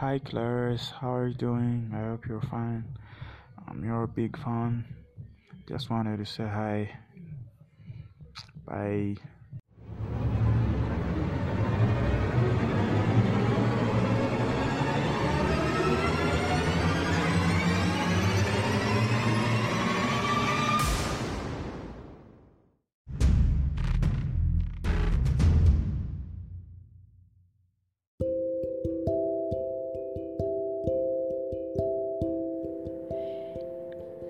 Hi Clarice, how are you doing? I hope you're fine. Um, you're a big fan. Just wanted to say hi. Bye.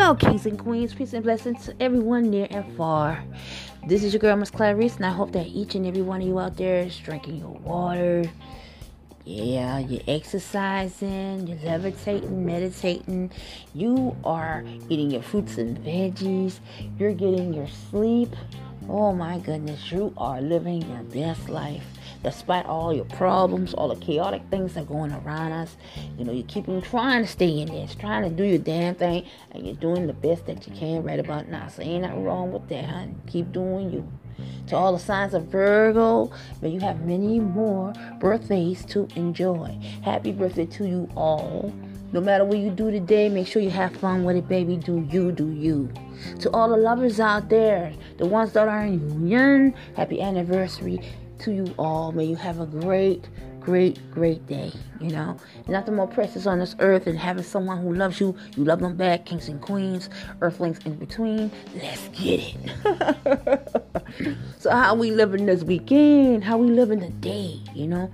Hello, kings and queens. Peace and blessings to everyone near and far. This is your girl, Miss Clarice, and I hope that each and every one of you out there is drinking your water. Yeah, you're exercising, you're levitating, meditating. You are eating your fruits and veggies. You're getting your sleep. Oh my goodness, you are living your best life despite all your problems, all the chaotic things that are going around us. You know, you keep on trying to stay in this, trying to do your damn thing, and you're doing the best that you can right about now. So ain't nothing wrong with that, honey. Keep doing you. To all the signs of Virgo, may you have many more birthdays to enjoy. Happy birthday to you all. No matter what you do today, make sure you have fun with it, baby. Do you, do you. To all the lovers out there, the ones that are in union, happy anniversary to you all. May you have a great, great, great day. You know, nothing more precious on this earth than having someone who loves you. You love them back, kings and queens, earthlings in between. Let's get it. so, how we living this weekend? How we living the day? You know,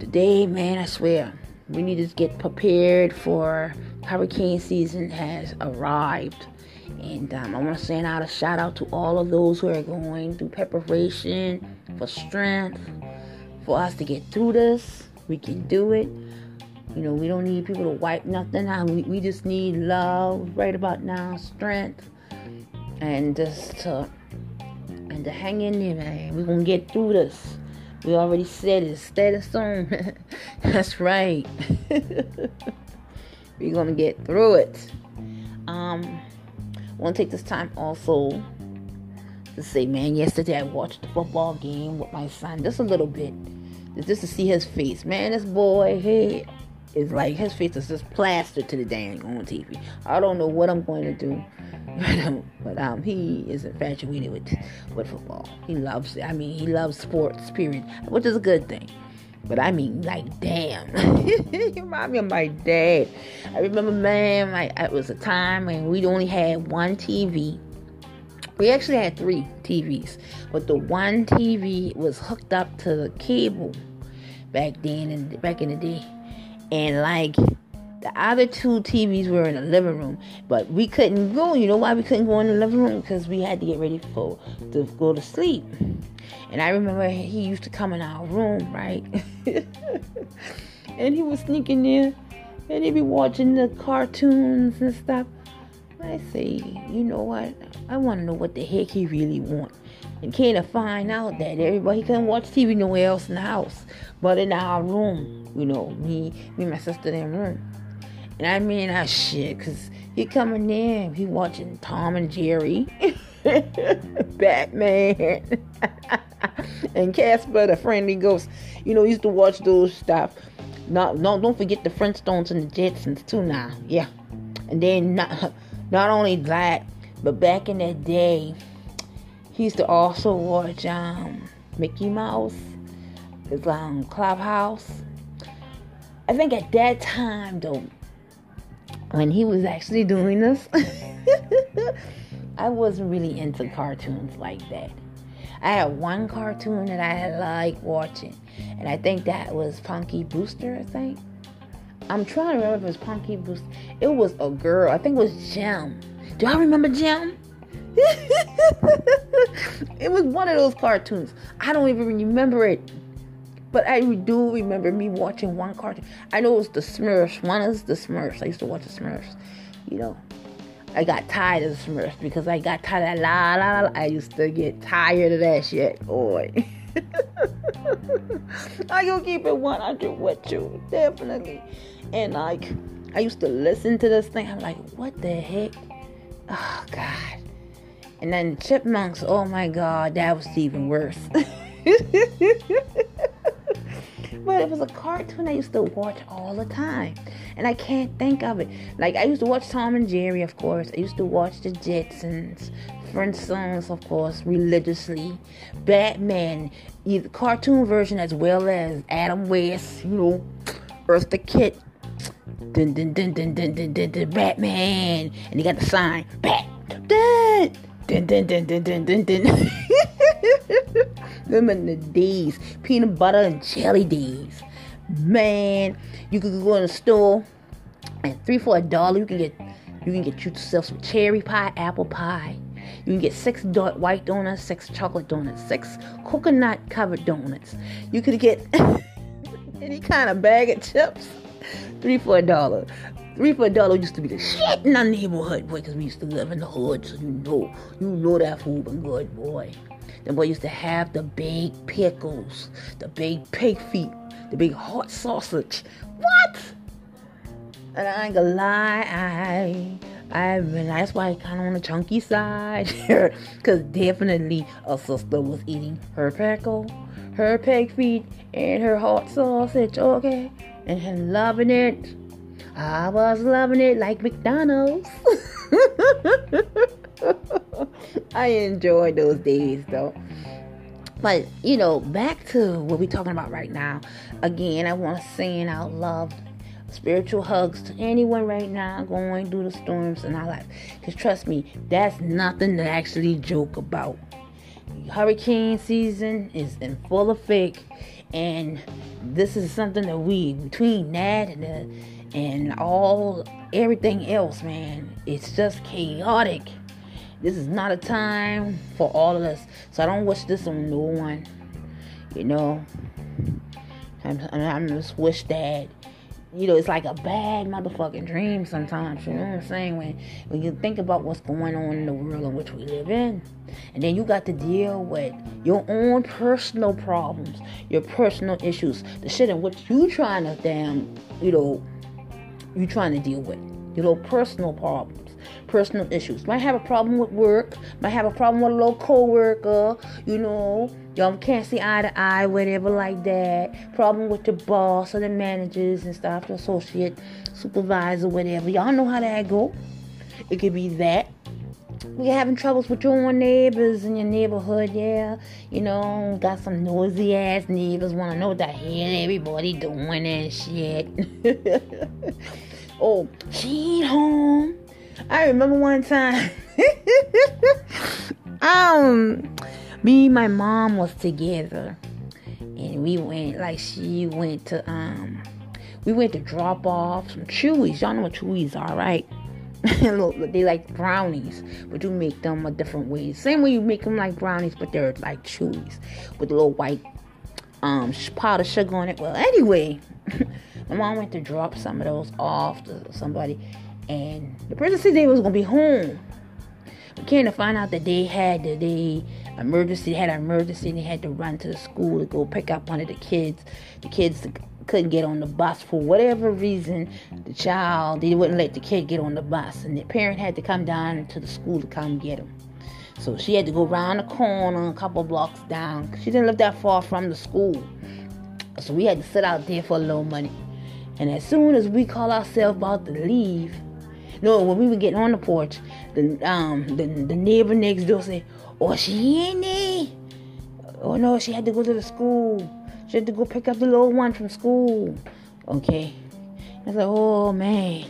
today, man, I swear, we need to get prepared for hurricane season has arrived. And um, I want to send out a shout out to all of those who are going through preparation for strength, for us to get through this. We can do it. You know, we don't need people to wipe nothing out. We, we just need love right about now, strength, and just to and to hang in there, man. We're gonna get through this. We already said it. Steady soon. That's right. We're gonna get through it. Um, want to take this time also to say, man, yesterday I watched the football game with my son just a little bit, just to see his face. Man, this boy, he is like his face is just plastered to the dang on TV. I don't know what I'm going to do, but um, he is infatuated with with football. He loves it. I mean, he loves sports, period, which is a good thing. But I mean, like, damn. you remind me of my dad. I remember, man, like, it was a time when we only had one TV we actually had three TVs, but the one TV was hooked up to the cable back then and back in the day, and like the other two TVs were in the living room, but we couldn't go. You know why we couldn't go in the living room? Because we had to get ready for to go to sleep. And I remember he used to come in our room, right? and he was sneaking in, and he'd be watching the cartoons and stuff. I say, you know what? I want to know what the heck he really want. And kind of find out that everybody couldn't watch TV nowhere else in the house, but in our room. You know, me, me, and my sister the room. And I mean, I shit, cause he coming in, he watching Tom and Jerry, Batman, and Casper the Friendly Ghost. You know, used to watch those stuff. Not, no, don't forget the Flintstones and the Jetsons too. Now, yeah, and then not not only that, but back in that day, he used to also watch um, Mickey Mouse. his um, Clubhouse. I think at that time though, when he was actually doing this, I wasn't really into cartoons like that. I had one cartoon that I liked watching, and I think that was Punky Brewster, I think. I'm trying to remember if it was Punky Brewster. It was a girl. I think it was Jem. Do I remember Jem? it was one of those cartoons. I don't even remember it. But I do remember me watching one cartoon. I know it was the Smurfs. One is the Smurfs. I used to watch the Smurfs. You know, I got tired of Smurfs because I got tired of la la la. I used to get tired of that shit, boy. I gonna keep it 100 with you, definitely. And like, I used to listen to this thing. I'm like, what the heck? Oh God. And then chipmunks. Oh my God, that was even worse. But it was a cartoon I used to watch all the time. And I can't think of it. Like, I used to watch Tom and Jerry, of course. I used to watch the Jetsons, Flintstones, of course, religiously. Batman, either cartoon version as well as Adam West, you know, Eartha Kitt. Dun, dun, dun, dun, dun, dun, dun, dun, Batman. And he got the sign, Bat. Dun, dun, dun, dun, dun, dun, dun, dun. Them in the days, peanut butter and jelly days. Man, you could go in the store and three for a dollar you can get you can get yourself some cherry pie, apple pie. You can get six white donuts, six chocolate donuts, six coconut covered donuts. You could get any kind of bag of chips. Three for a dollar. Three for a dollar used to be the shit in our neighborhood, boy, because we used to live in the hood, so you know, you know that food was good, boy. The boy used to have the big pickles, the big pig feet, the big hot sausage. What? And I ain't gonna lie, I, I, that's why I kind of on the chunky side, cause definitely a sister was eating her pickle, her pig feet, and her hot sausage, okay, and loving it. I was loving it like McDonald's. I enjoyed those days though. But you know, back to what we're talking about right now. Again, I want to send out love, spiritual hugs to anyone right now going through the storms in our life. Because trust me, that's nothing to actually joke about. Hurricane season is in full effect, and this is something that we between that and the, and all everything else, man, it's just chaotic this is not a time for all of us. So I don't wish this on no one. You know, I'm, I'm just wish that you know, it's like a bad motherfucking dream sometimes. You know what I'm saying? When when you think about what's going on in the world in which we live in, and then you got to deal with your own personal problems, your personal issues, the shit in which you trying to damn, you know, you trying to deal with, your little personal problems personal issues. Might have a problem with work, might have a problem with a little co-worker, you know, y'all can't see eye to eye, whatever like that. Problem with your boss or the managers and stuff, the associate, supervisor, whatever. Y'all know how that go. It could be that. You're having troubles with your own neighbors in your neighborhood, yeah. You know, got some nosy ass neighbors, wanna know what the hell everybody doing and shit. oh, she ain't home. I remember one time, um, me and my mom was together, and we went like she went to um, we went to drop off some chewies. Y'all know what chewies are, right? they like brownies, but you make them a different way. Same way you make them like brownies, but they're like chewies with a little white um powdered sugar on it. Well, anyway, my mom went to drop some of those off to somebody and the person said they was gonna be home. We came to find out that they had the they emergency had an emergency and they had to run to the school to go pick up one of the kids. The kids couldn't get on the bus for whatever reason. The child they wouldn't let the kid get on the bus, and the parent had to come down to the school to come get him. So she had to go around the corner, a couple blocks down. She didn't live that far from the school, so we had to sit out there for a little money. And as soon as we call ourselves about to leave, no, when we were getting on the porch, the um the, the neighbor next door said, "Oh, she ain't there. Oh no, she had to go to the school. She had to go pick up the little one from school." Okay. I said, oh man.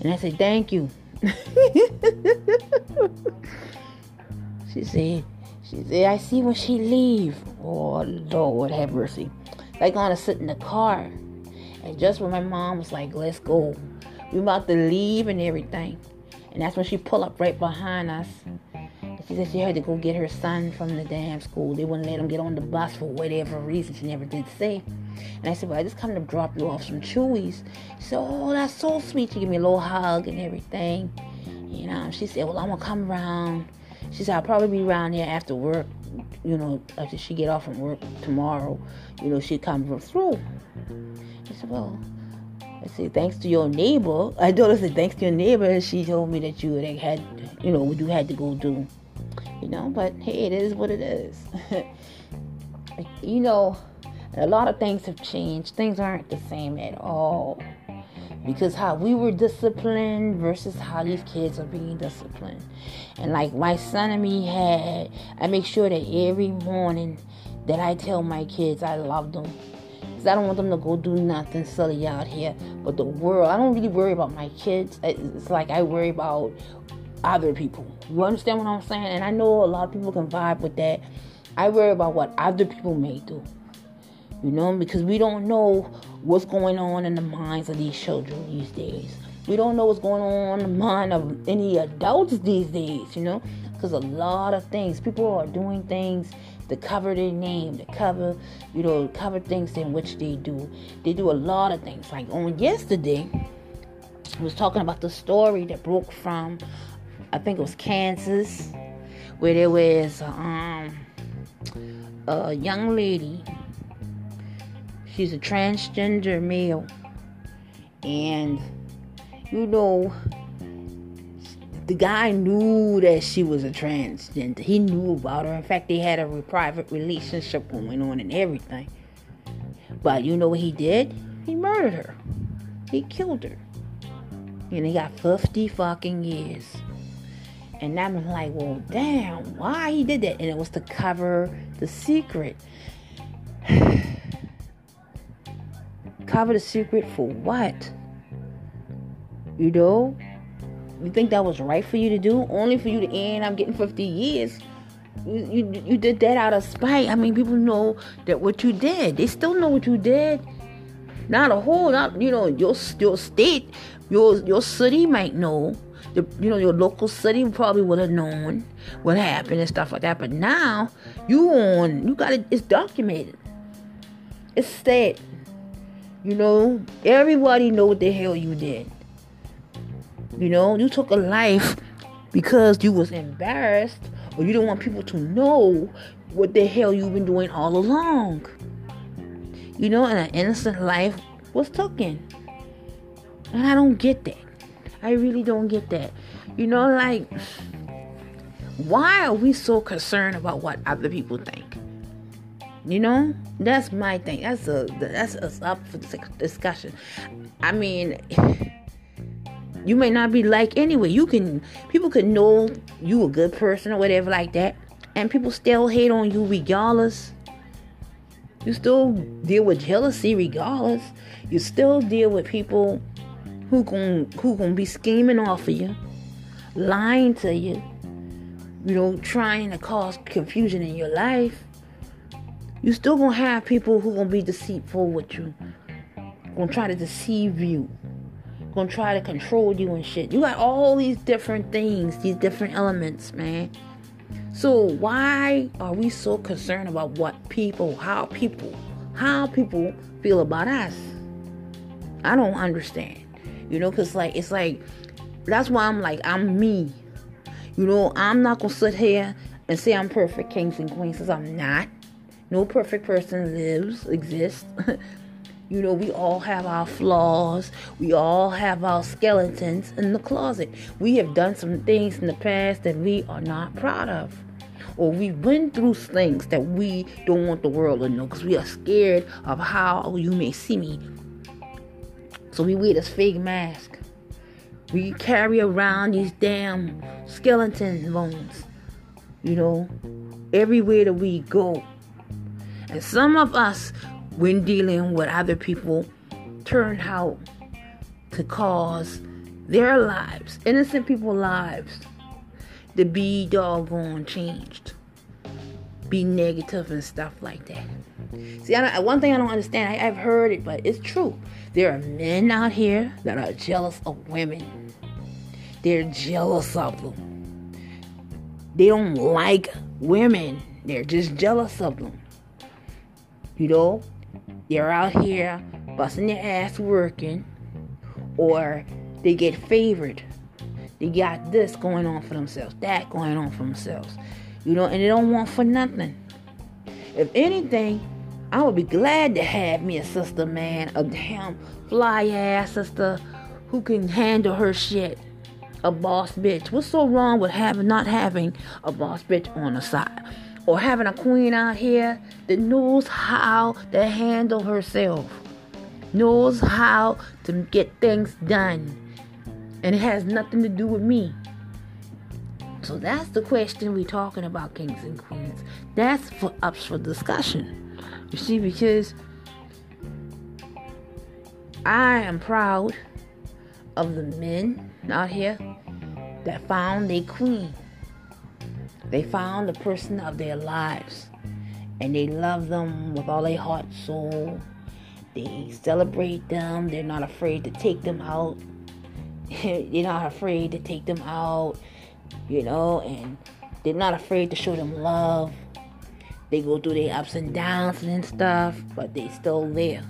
And I said, thank you. she said, she said, I see when she leave. Oh Lord have mercy. Like gonna sit in the car. And just when my mom was like, let's go. We about to leave and everything. And that's when she pulled up right behind us. She said she had to go get her son from the damn school. They wouldn't let him get on the bus for whatever reason. She never did say. And I said, Well, I just come to drop you off some chewies. She said, Oh, that's so sweet. She gave me a little hug and everything. You know, she said, Well, I'm gonna come around. She said, I'll probably be around there after work, you know, after she get off from work tomorrow. You know, she'd come through. I said, Well, I said, thanks to your neighbor. I told her, I said, thanks to your neighbor, she told me that you had, you know, you had to go do you know, but hey, it is what it is. you know, a lot of things have changed. Things aren't the same at all. Because how we were disciplined versus how these kids are being disciplined. And like my son and me had, I make sure that every morning that I tell my kids I love them. Because I don't want them to go do nothing silly out here. But the world, I don't really worry about my kids. It's like I worry about other people. You understand what I'm saying? And I know a lot of people can vibe with that. I worry about what other people may do. You know, because we don't know what's going on in the minds of these children these days. We don't know what's going on in the mind of any adults these days, you know? Because a lot of things, people are doing things to cover their name, to cover, you know, cover things in which they do. They do a lot of things. Like on yesterday, I was talking about the story that broke from I think it was Kansas, where there was um, a young lady. She's a transgender male, and you know, the guy knew that she was a transgender. He knew about her. In fact, they had a private relationship going on and everything. But you know what he did? He murdered her. He killed her. And he got 50 fucking years. And I'm like, well, damn, why he did that? And it was to cover the secret. cover the secret for what? You know? You think that was right for you to do? Only for you to end I'm getting 50 years. You, you, you did that out of spite. I mean, people know that what you did. They still know what you did. Not a whole, not you know, your your state, your your city might know the, you know, your local city probably would have known what happened and stuff like that. But now you on, you got it. It's documented. It's said. You know, everybody know what the hell you did. You know, you took a life because you was embarrassed or you don't want people to know what the hell you've been doing all along. You know, and an innocent life was taken. And I don't get that. I really don't get that. You know, like, why are we so concerned about what other people think? You know, that's my thing. That's a that's a, up for discussion. I mean, you may not be like anyway. You can people can know you a good person or whatever like that, and people still hate on you regardless. You still deal with jealousy regardless. You still deal with people who gon' who gonna be scheming off of you, lying to you, you know, trying to cause confusion in your life. You still gonna have people who gonna be deceitful with you, gonna try to deceive you, gonna try to control you and shit. You got all these different things, these different elements, man. So why are we so concerned about what people, how people, how people feel about us? I don't understand you know, because like it's like that's why I'm like I'm me. You know, I'm not gonna sit here and say I'm perfect, kings and queens, because I'm not. No perfect person lives, exists. you know, we all have our flaws. We all have our skeletons in the closet. We have done some things in the past that we are not proud of. Or we've been through things that we don't want the world to know because we are scared of how you may see me so we wear this fake mask. We carry around these damn skeleton bones, you know, everywhere that we go. And some of us, when dealing with other people, turn out to cause their lives, innocent people's lives, to be doggone changed, be negative and stuff like that. See, I one thing I don't understand, I, I've heard it, but it's true. There are men out here that are jealous of women. They're jealous of them. They don't like women. They're just jealous of them. You know, they're out here busting their ass working, or they get favored. They got this going on for themselves, that going on for themselves. You know, and they don't want for nothing. If anything, I would be glad to have me a sister, man, a damn fly ass sister who can handle her shit. A boss bitch. What's so wrong with having not having a boss bitch on the side? Or having a queen out here that knows how to handle herself, knows how to get things done. And it has nothing to do with me. So that's the question we're talking about, kings and queens. That's for ups for discussion. You see, because I am proud of the men out here that found a queen. They found the person of their lives and they love them with all their heart, soul. They celebrate them. They're not afraid to take them out. they're not afraid to take them out, you know, and they're not afraid to show them love. They go through their ups and downs and stuff, but they still there.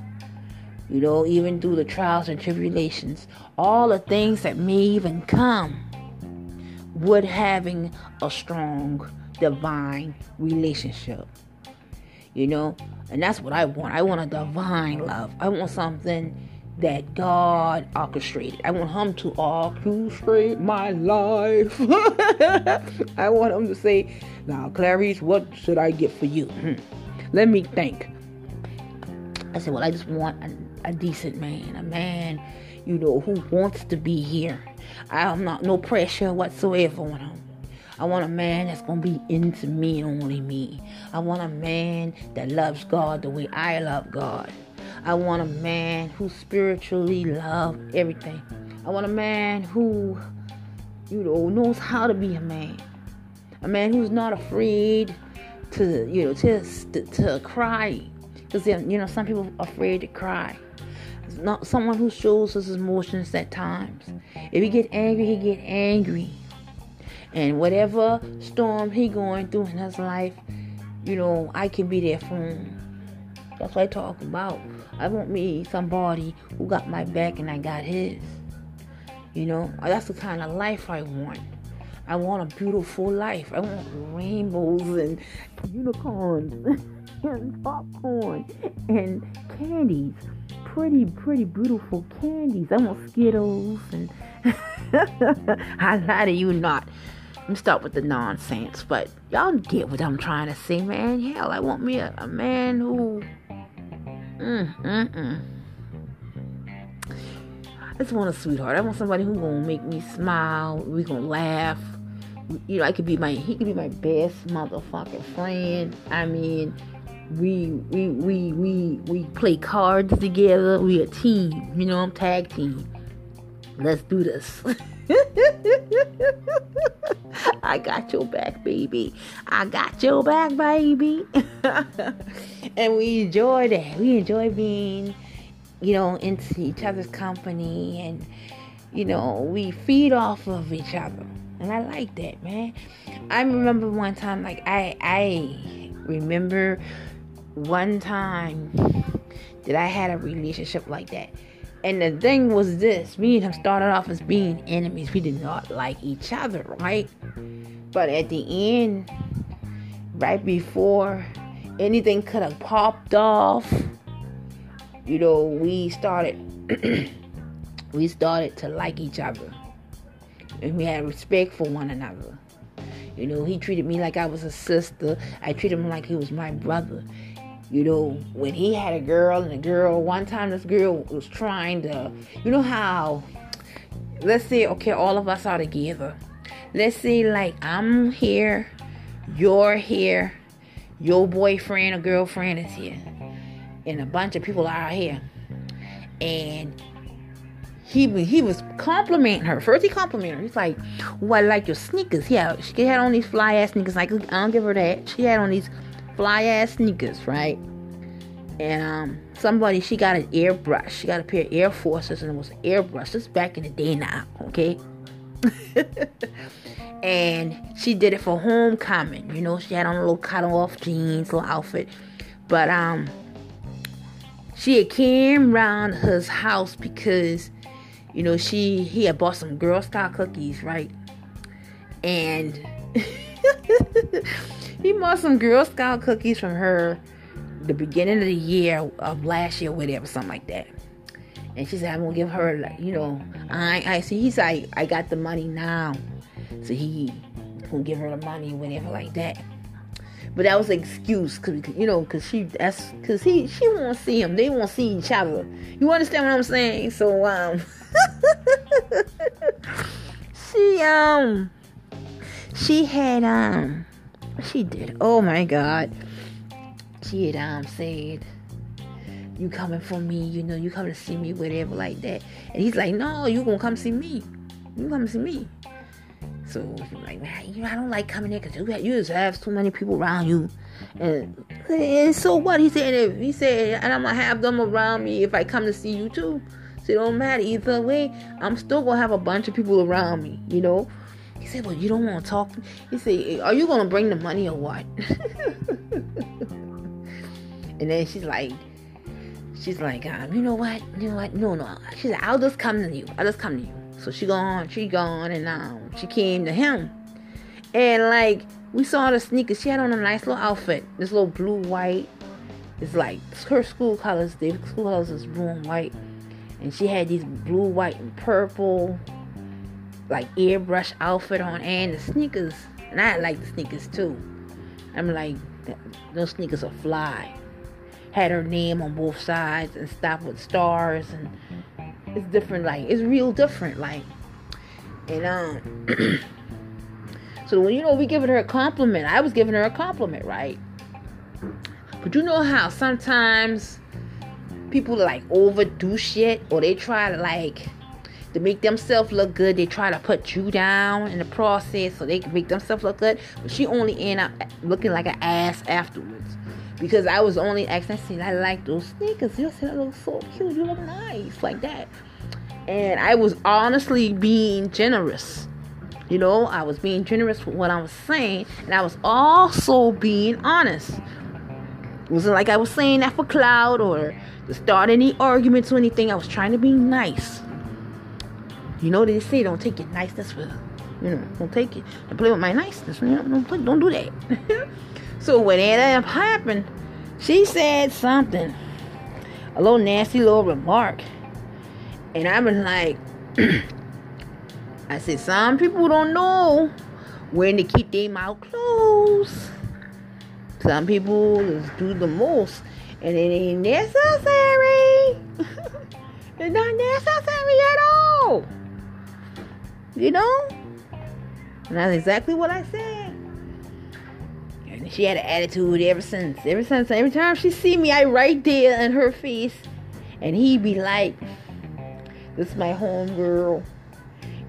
You know, even through the trials and tribulations, all the things that may even come with having a strong divine relationship. You know, and that's what I want. I want a divine love. I want something that God orchestrated. I want Him to orchestrate my life. I want Him to say, Now, Clarice, what should I get for you? Hmm. Let me think. I said, Well, I just want a, a decent man, a man, you know, who wants to be here. I'm not no pressure whatsoever on him. I want a man that's gonna be into me and only me. I want a man that loves God the way I love God. I want a man who spiritually loves everything. I want a man who, you know, knows how to be a man. A man who's not afraid to, you know, to to, to cry, because you know some people are afraid to cry. Not someone who shows his emotions at times. If he get angry, he get angry. And whatever storm he going through in his life, you know, I can be there for him. That's what I talk about. I want me somebody who got my back and I got his. You know, that's the kind of life I want. I want a beautiful life. I want rainbows and unicorns and popcorn and candies. Pretty, pretty beautiful candies. I want Skittles and I lie to you not. Let me start with the nonsense, but y'all get what I'm trying to say, man. Hell, I want me a, a man who Mm, mm, mm. I just want a sweetheart. I want somebody who gonna make me smile. We gonna laugh. You know, I could be my he could be my best motherfucking friend. I mean, we we we we we play cards together. We a team. You know, I'm tag team. Let's do this. I got your back, baby. I got your back, baby. and we enjoy that. We enjoy being, you know, into each other's company and, you know, we feed off of each other. And I like that, man. I remember one time, like, I, I remember one time that I had a relationship like that and the thing was this me and him started off as being enemies. We did not like each other, right? But at the end, right before anything could have popped off, you know, we started we started to like each other. And we had respect for one another. You know, he treated me like I was a sister. I treated him like he was my brother. You know, when he had a girl and a girl, one time this girl was trying to, you know how, let's say, okay, all of us are together. Let's say, like, I'm here, you're here, your boyfriend or girlfriend is here, and a bunch of people are here. and he he was complimenting her. First he complimented her. He's like, "Well, I like your sneakers." Yeah, she had on these fly ass sneakers. Like I don't give her that. She had on these fly ass sneakers, right? And um, somebody she got an airbrush. She got a pair of Air Forces, and it was an airbrush. This back in the day now, okay. and she did it for homecoming. You know, she had on a little cut off jeans, little outfit. But um, she had came around his house because you know, she he had bought some Girl Scout cookies, right? And he bought some Girl Scout cookies from her the beginning of the year of last year, whatever, something like that. And she said, I'm gonna give her like, you know, I I see he's like, I got the money now. So he gonna give her the money, whatever like that. But that was an excuse, cause you know, cause she that's cause he she won't see him. They won't see each other. You understand what I'm saying? So um, she um, she had um, she did. Oh my God, she um said, "You coming for me? You know, you coming to see me, whatever like that." And he's like, "No, you gonna come see me. You come see me." So like, man, you know, I don't like coming in because you, you just have too many people around you. And, and so what? He said, if, he said, and I'm gonna have them around me if I come to see you too. So it don't matter either way. I'm still gonna have a bunch of people around me, you know. He said, well, you don't want to talk. He said, are you gonna bring the money or what? and then she's like, she's like, um, you know what? You know what? No, no. She said, I'll just come to you. I'll just come to you. So she gone, she gone, and um, she came to him, and like we saw the sneakers. She had on a nice little outfit, this little blue white. It's like her school colors. The school colors is blue and white, and she had these blue, white, and purple, like airbrush outfit on, and the sneakers. And I like the sneakers too. I'm like, those sneakers are fly. Had her name on both sides and stuff with stars and it's different like it's real different like and um so when you know we giving her a compliment i was giving her a compliment right but you know how sometimes people like overdo shit or they try to like to make themselves look good they try to put you down in the process so they can make themselves look good but she only end up looking like an ass afterwards because I was only asking, I said, I like those sneakers. You said, I look so cute. You look nice, like that. And I was honestly being generous. You know, I was being generous with what I was saying, and I was also being honest. It wasn't like I was saying that for cloud or to start any arguments or anything. I was trying to be nice. You know, they say don't take your niceness with, you know, don't take it. Don't play with my niceness. You know, don't, play, don't do that. So when that happened, she said something, a little nasty little remark. And I was like, I said, some people don't know when to keep their mouth closed. Some people do the most, and it ain't necessary. it's not necessary at all. You know? And that's exactly what I said And she had an attitude ever since. Ever since, every time she see me, I right there in her face, and he be like, "This is my home girl,"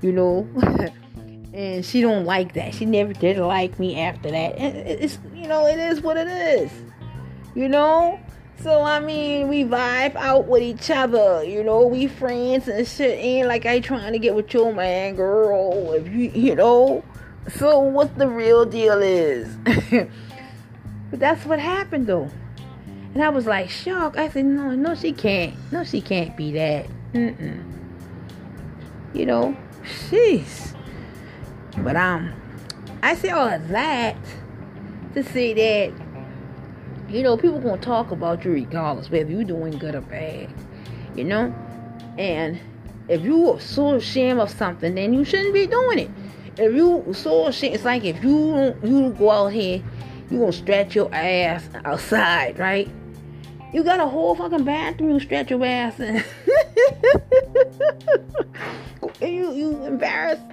you know. and she don't like that. She never did like me after that. And it's you know, it is what it is, you know. So I mean, we vibe out with each other, you know. We friends and shit. Ain't like I trying to get with your man, girl. If you, you know. So what the real deal is? but that's what happened though. And I was like shocked. I said, no, no, she can't. No, she can't be that. Mm-mm. You know, she's. But um, I say all of that to say that you know people gonna talk about you regardless, whether you doing good or bad. You know, and if you are so ashamed of something, then you shouldn't be doing it if you so ashamed, it's like if you you go out here, you gonna stretch your ass outside, right? You got a whole fucking bathroom, you stretch your ass in. you you embarrassed.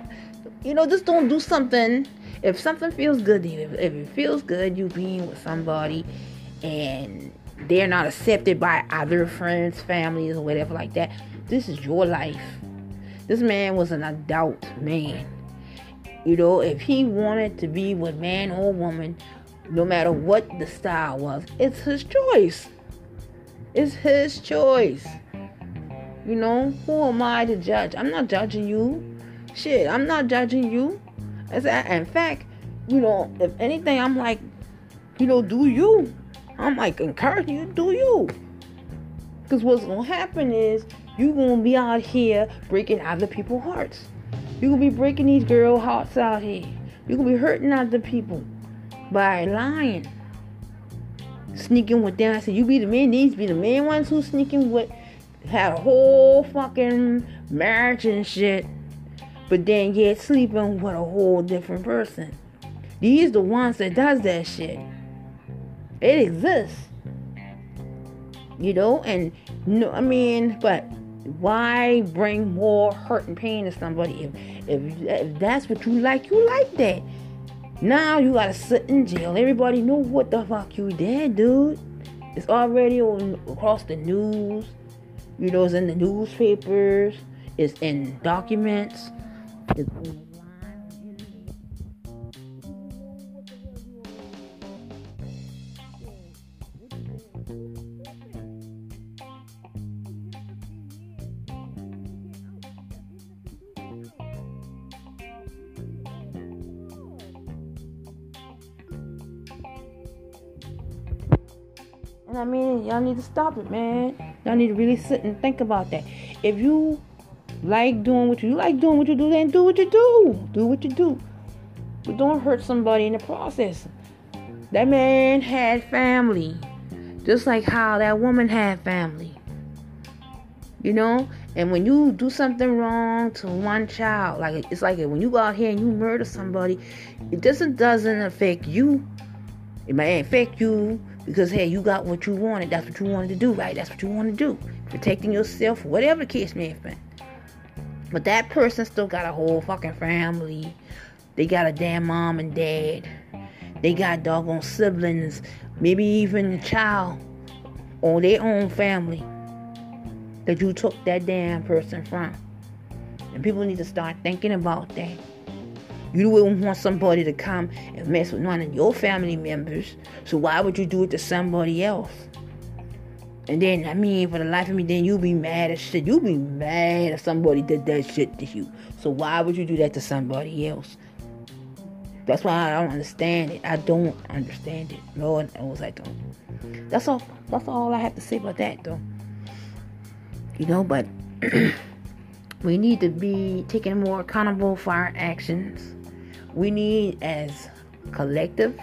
You know, just don't do something. If something feels good if, if it feels good, you being with somebody, and they're not accepted by other friends, families, or whatever like that. This is your life. This man was an adult man. You know, if he wanted to be with man or woman, no matter what the style was, it's his choice. It's his choice. You know, who am I to judge? I'm not judging you. Shit, I'm not judging you. In fact, you know, if anything, I'm like, you know, do you. I'm like, encourage you, do you. Because what's to happen is you're going to be out here breaking other people's hearts. You're going to be breaking these girl hearts out here. You're going to be hurting other people by lying. Sneaking with them. I said, you be the man, these be the main ones who sneaking with, had a whole fucking marriage and shit, but then yet sleeping with a whole different person. These the ones that does that shit. It exists. You know, and no I mean, but why bring more hurt and pain to somebody if, if if that's what you like, you like that. Now you gotta sit in jail. Everybody know what the fuck you did, dude. It's already on across the news. You know, it's in the newspapers. It's in documents. It's And I mean, y'all need to stop it, man. Y'all need to really sit and think about that. If you like doing what you, you like doing what you do, then do what you do. Do what you do. But don't hurt somebody in the process. That man had family. Just like how that woman had family. You know? And when you do something wrong to one child, like it's like when you go out here and you murder somebody, it doesn't doesn't affect you. It may affect you because hey, you got what you wanted. That's what you wanted to do, right? That's what you want to do. Protecting yourself, whatever the case may have been. But that person still got a whole fucking family. They got a damn mom and dad. They got doggone siblings, maybe even a child or their own family that you took that damn person from. And people need to start thinking about that. You wouldn't want somebody to come and mess with one of your family members. So why would you do it to somebody else? And then, I mean, for the life of me, then you'd be mad as shit. You'd be mad if somebody did that shit to you. So why would you do that to somebody else? That's why I don't understand it. I don't understand it. Lord knows I don't. That's all. That's all I have to say about that, though. You know, but we need to be taking more accountable for our actions we need as collective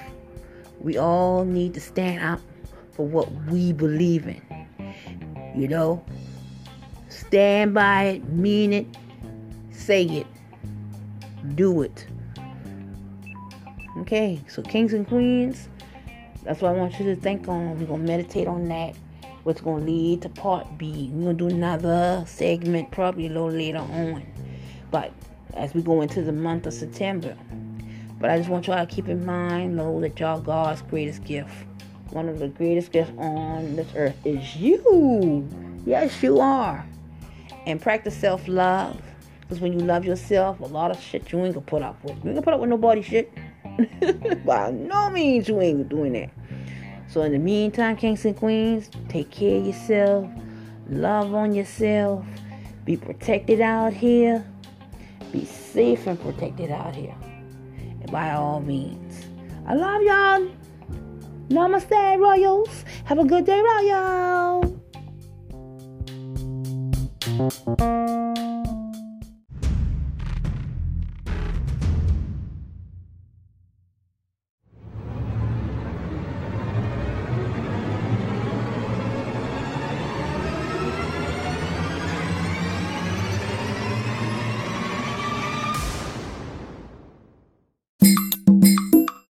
we all need to stand up for what we believe in. You know stand by it mean it say it do it. Okay so kings and queens that's what i want you to think on. We're gonna meditate on that. What's gonna lead to part b. We're gonna do another segment probably a little later on. But as we go into the month of september but I just want y'all to keep in mind, know that y'all God's greatest gift. One of the greatest gifts on this earth is you. Yes, you are. And practice self love. Because when you love yourself, a lot of shit you ain't gonna put up with. You ain't gonna put up with nobody shit. By no means you ain't doing that. So in the meantime, kings and queens, take care of yourself. Love on yourself. Be protected out here. Be safe and protected out here by all means. I love y'all. Namaste, Royals. Have a good day, Royal.